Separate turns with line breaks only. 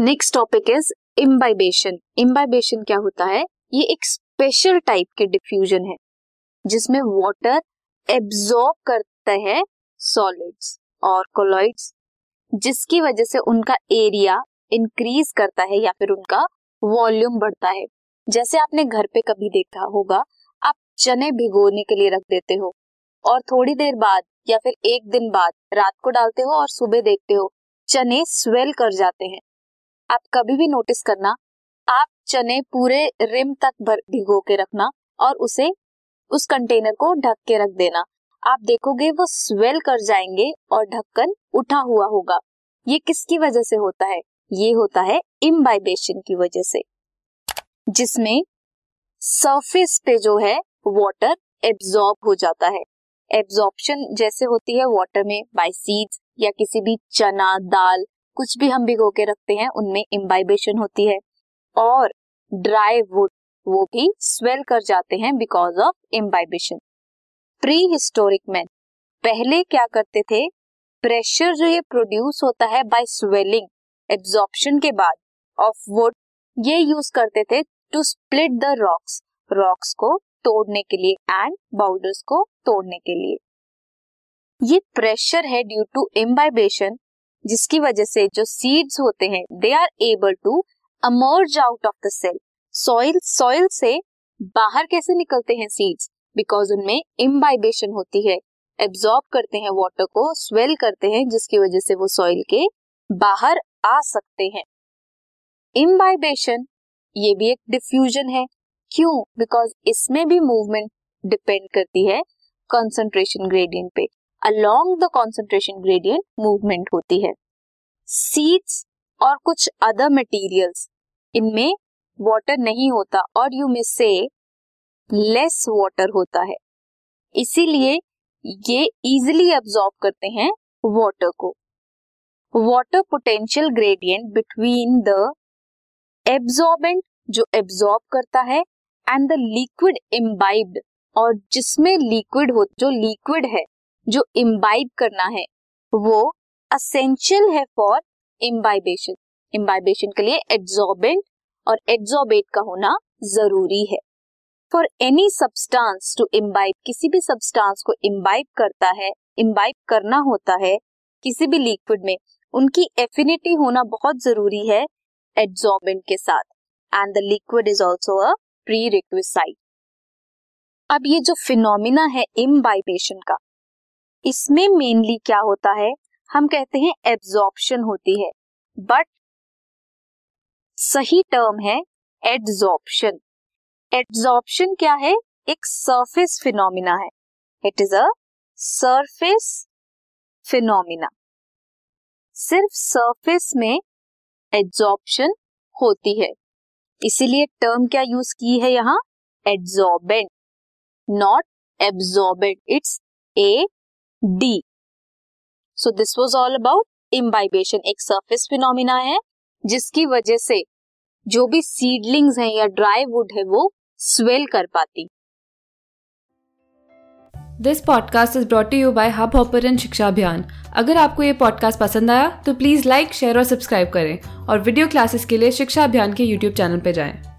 Next topic is imbibition imbibition क्या होता है? ये एक स्पेशल टाइप के डिफ्यूजन है, जिसमें वाटर एब्जॉर्ब करता है सॉलिड्स और कोलॉइड्स जिसकी वजह से उनका एरिया इंक्रीज करता है या फिर उनका वॉल्यूम बढ़ता है। जैसे आपने घर पे कभी देखा होगा, आप चने भिगोने के लिए रख देते हो और थोड़ी देर बाद या फिर एक दिन बाद रात को डालते हो और सुबह देखते हो, चने स्वेल कर जाते हैं। आप कभी भी नोटिस करना, आप चने पूरे रिम तक भिगो के रखना और उसे उस कंटेनर को ढक के रख देना। आप देखोगे वो स्वेल कर जाएँगे और ढक्कन उठा हुआ होगा। ये किसकी वजह से होता है? ये होता है इम्बाइबेशन की वजह से। जिसमें सरफेस पे जो है वाटर एब्जॉर्ब हो जाता है। एब्जॉर्प्शन जैसे होती है वाटर में बाय सीड्स या किसी भी चना, दाल कुछ भी हम भिगो के रखते हैं, उनमें इम्बाइबेशन होती है। और ड्राई वुड वो भी स्वेल कर जाते हैं because of imbibition prehistoric man पहले क्या करते थे? प्रेशर जो ये प्रोड्यूस होता है बाय स्वेलिंग एब्जॉर्प्शन के बाद ऑफ़ वुड ये यूज़ करते थे to split the rocks rocks को तोड़ने के लिए एंड बाउल्डर्स को तोड़ने के लिए। ये प्रेशर है ड्यू टू इम्बाइबेशन जिसकी वजह से जो सीड्स होते हैं they are able to emerge out of the cell soil soil से बाहर कैसे निकलते हैं सीड्स बिकॉज़ उनमें इम्बाइबेशन होती है। एब्जॉर्ब करते हैं वाटर को स्वेल करते हैं, जिसकी वजह से वो सॉइल के बाहर आ सकते हैं। इम्बाइबेशन ये भी एक डिफ्यूजन है। क्यों? बिकॉज़ इसमें भी मूवमेंट डिपेंड करती है कंसंट्रेशन ग्रेडियंट पे। Along the concentration gradient movement होती है। सीड्स और कुछ अदर मटेरियल्स इनमें वाटर नहीं होता और यू मे से लेस वाटर होता है। इसीलिए ये इजिली एब्जॉर्ब करते हैं वाटर को। Water potential gradient between the absorbent जो एब्जॉर्ब करता है एंड द लिक्विड इम्बाइब्ड और जिसमें लिक्विड हो, जो लिक्विड है। जो इम्बाइब करना है, वो असेंशियल है फॉर इम्बाइबेशन इम्बाइबेशन के लिए एब्जॉर्बेंट और एब्जॉर्बेट का होना ज़रूरी है। For any substance to imbibe किसी भी सब्सटेंस को इम्बाइब करता है इम्बाइब करना होता है, किसी भी लिक्विड में, उनकी एफिनिटी होना बहुत ज़रूरी है एड्सॉर्बेंट के साथ। And the liquid is also a prerequisite अब ये जो फिनोमिना है इम्बाइबेशन का इसमें मेनली क्या होता है? हम कहते हैं एब्जॉर्प्शन होती है। बट सही टर्म है एड्सॉर्प्शन एड्सॉर्प्शन क्या है? एक सरफेस फिनोमिना है। It is a surface phenomena सिर्फ़ सरफेस में एड्सॉर्प्शन होती है। इसीलिए टर्म क्या यूज़ की है यहाँ? Adsorbent not absorbent it's A D so this was all about imbibition एक सरफेस फिनोमिना है, जिसकी वजह से जो भी सीडलिंग्स हैं या ड्राई वुड है, वो स्वेल कर पाती।
This podcast is brought you by Hubhopper शिक्षा अभियान अगर आपको ये पॉडकास्ट पसंद आया तो प्लीज़ लाइक शेयर और सब्सक्राइब करें। और वीडियो क्लासेस के लिए शिक्षा अभियान के यूट्यूब चैनल पर जाएँ।